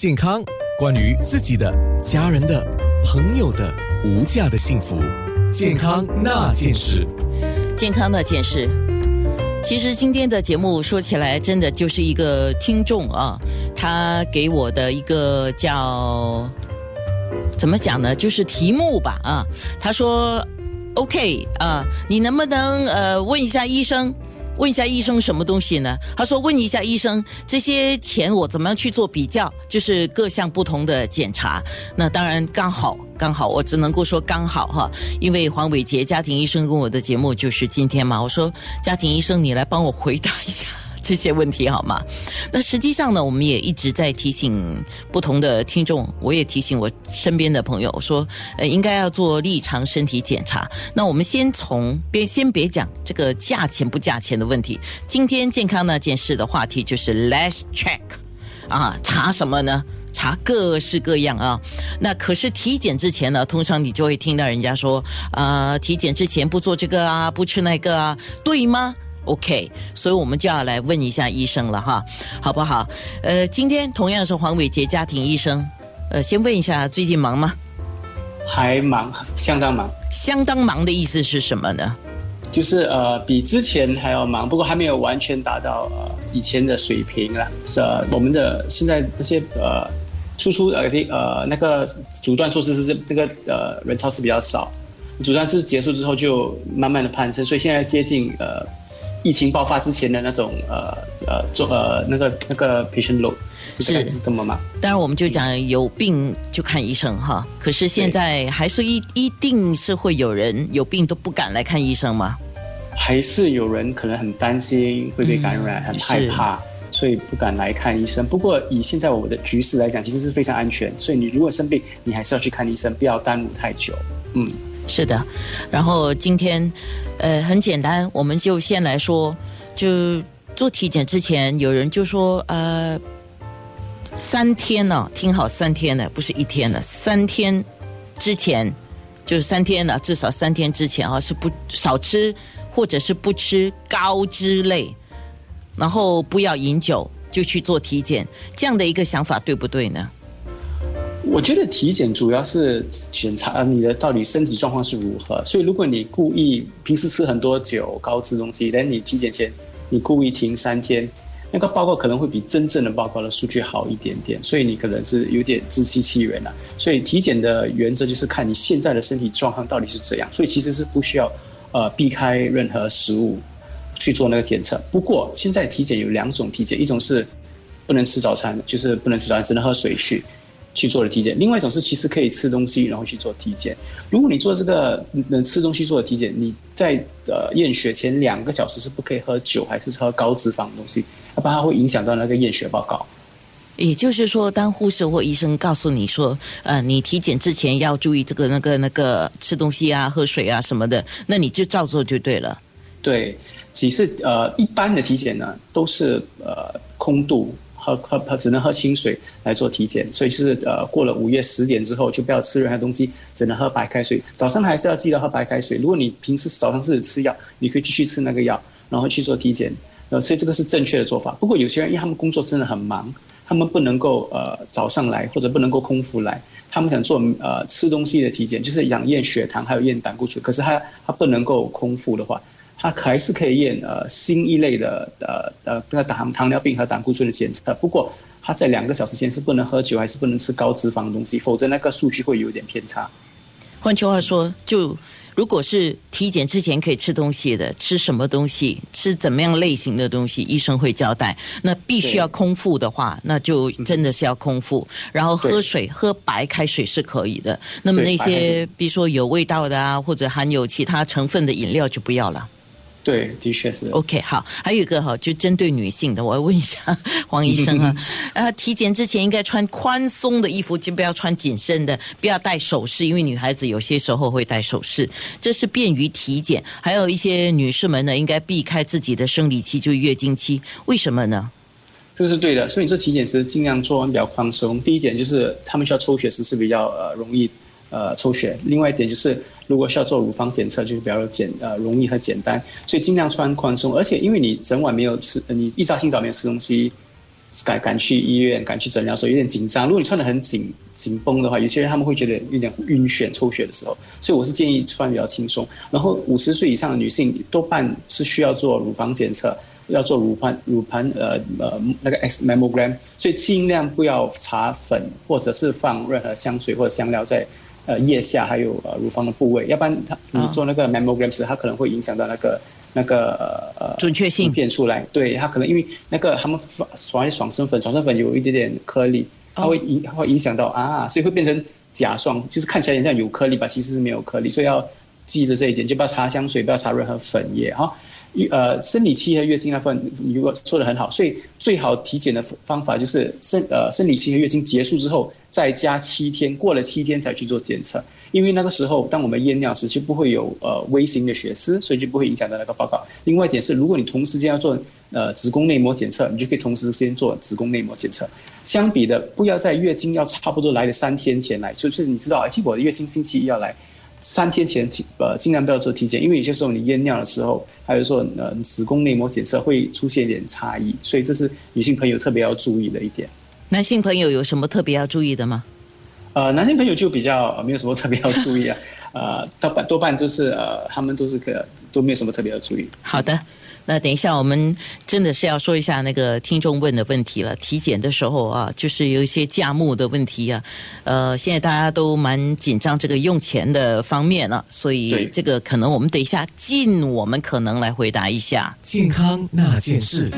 健康，关于自己的、家人的、朋友的无价的幸福，健康那件事。健康那件事，其实今天的节目说起来，真的就是一个听众啊，他给我的一个叫怎么讲呢？就是题目吧啊，他说 OK 啊，你能不能呃问一下医生？问一下医生什么东西呢？他说问一下医生，这些钱我怎么样去做比较？就是各项不同的检查。那当然刚好刚好，我只能够说刚好哈，因为黄伟杰家庭医生跟我的节目就是今天嘛。我说家庭医生，你来帮我回答一下。这些问题好吗？那实际上呢，我们也一直在提醒不同的听众，我也提醒我身边的朋友说，呃，应该要做立场身体检查。那我们先从别先别讲这个价钱不价钱的问题。今天健康那件事的话题就是 Let's check 啊，查什么呢？查各式各样啊。那可是体检之前呢，通常你就会听到人家说，呃，体检之前不做这个啊，不吃那个啊，对吗？OK，所以我们就要来问一下医生了哈，好不好？呃，今天同样是黄伟杰家庭医生，呃，先问一下，最近忙吗？还忙，相当忙。相当忙的意思是什么呢？就是呃，比之前还要忙，不过还没有完全达到呃以前的水平啦。是我们的现在那些呃，输出呃的呃那个阻断措施是那个呃人超是比较少，阻断措施结束之后就慢慢的攀升，所以现在接近呃。疫情爆发之前的那种呃呃做呃那个那个 patient load 是是这么吗？当然我们就讲有病就看医生哈。可是现在还是一一定是会有人有病都不敢来看医生吗？还是有人可能很担心会被感染，很害怕，所以不敢来看医生。不过以现在我们的局势来讲，其实是非常安全。所以你如果生病，你还是要去看医生，不要耽误太久。嗯。是的，然后今天，呃，很简单，我们就先来说，就做体检之前，有人就说，呃，三天呢，听好，三天呢，不是一天了，三天之前就是三天了，至少三天之前啊，是不少吃或者是不吃高脂类，然后不要饮酒，就去做体检，这样的一个想法对不对呢？我觉得体检主要是检查你的到底身体状况是如何，所以如果你故意平时吃很多酒、高脂东西，但你体检前你故意停三天，那个报告可能会比真正的报告的数据好一点点，所以你可能是有点自欺欺人了。所以体检的原则就是看你现在的身体状况到底是怎样，所以其实是不需要呃避开任何食物去做那个检测。不过现在体检有两种体检，一种是不能吃早餐，就是不能吃早餐，只能喝水去。去做的体检，另外一种是其实可以吃东西，然后去做体检。如果你做这个能吃东西做的体检，你在呃验血前两个小时是不可以喝酒，还是喝高脂肪的东西，要不然它会影响到那个验血报告。也就是说，当护士或医生告诉你说，呃，你体检之前要注意这个、那个、那个吃东西啊、喝水啊什么的，那你就照做就对了。对，只是呃，一般的体检呢，都是呃空肚。喝喝喝，只能喝清水来做体检，所以是呃，过了午夜十点之后就不要吃任何东西，只能喝白开水。早上还是要记得喝白开水。如果你平时早上自己吃药，你可以继续吃那个药，然后去做体检。呃，所以这个是正确的做法。不过有些人因为他们工作真的很忙，他们不能够呃早上来或者不能够空腹来，他们想做呃吃东西的体检，就是养验血糖还有验胆固醇，可是他他不能够空腹的话。它还是可以验呃新一类的呃呃那个糖糖尿病和胆固醇的检测，不过它在两个小时前是不能喝酒，还是不能吃高脂肪的东西，否则那个数据会有点偏差。换句话说，就如果是体检之前可以吃东西的，吃什么东西，吃怎么样类型的东西，医生会交代。那必须要空腹的话，那就真的是要空腹，然后喝水，喝白开水是可以的。那么那些比如说有味道的啊，或者含有其他成分的饮料就不要了。对，的确是。OK，好，还有一个哈，就针对女性的，我要问一下黄医生啊，呃，体检之前应该穿宽松的衣服，就不要穿紧身的，不要戴首饰，因为女孩子有些时候会戴首饰，这是便于体检。还有一些女士们呢，应该避开自己的生理期，就月经期，为什么呢？这个是对的，所以你做体检时尽量做完比较宽松。第一点就是他们需要抽血时是比较呃容易呃抽血，另外一点就是。如果需要做乳房检测，就是比较简呃容易和简单，所以尽量穿宽松。而且因为你整晚没有吃，你一早清早没有吃东西，赶赶去医院、赶去诊疗的时候有点紧张。如果你穿的很紧紧绷的话，有些人他们会觉得有点晕眩、抽血的时候，所以我是建议穿比较轻松。然后五十岁以上的女性多半是需要做乳房检测，要做乳盘乳盘呃呃那个 X mammogram，所以尽量不要擦粉或者是放任何香水或者香料在呃腋下还有呃乳房的部位，要不然它你做那个 mammogram 时，它可能会影响到那个。那个呃准确性片出来，对它可能因为那个他们爽爽爽身粉，爽身粉有一点点颗粒，它会影它会影响到啊，所以会变成假爽，就是看起来像有颗粒吧，其实是没有颗粒，所以要记着这一点，就不要擦香水，不要擦任何粉液哈。呃，生理期和月经那份如果做的很好，所以最好体检的方法就是生呃生理期和月经结束之后再加七天，过了七天才去做检测，因为那个时候当我们验尿时就不会有呃微型的血丝，所以就不会影响到那个报告。另外一点是，如果你同时间要做呃子宫内膜检测，你就可以同时间做子宫内膜检测。相比的，不要在月经要差不多来的三天前来，就是你知道，哎，我的月经星期一要来。三天前体呃尽量不要做体检，因为有些时候你验尿的时候，还有说呃子宫内膜检测会出现一点差异，所以这是女性朋友特别要注意的一点。男性朋友有什么特别要注意的吗？呃，男性朋友就比较没有什么特别要注意啊，呃，多半多半都是呃他们都是个都没有什么特别要注意。好的。那等一下，我们真的是要说一下那个听众问的问题了。体检的时候啊，就是有一些价目的问题啊。呃，现在大家都蛮紧张这个用钱的方面了，所以这个可能我们等一下尽我们可能来回答一下。健康那件事。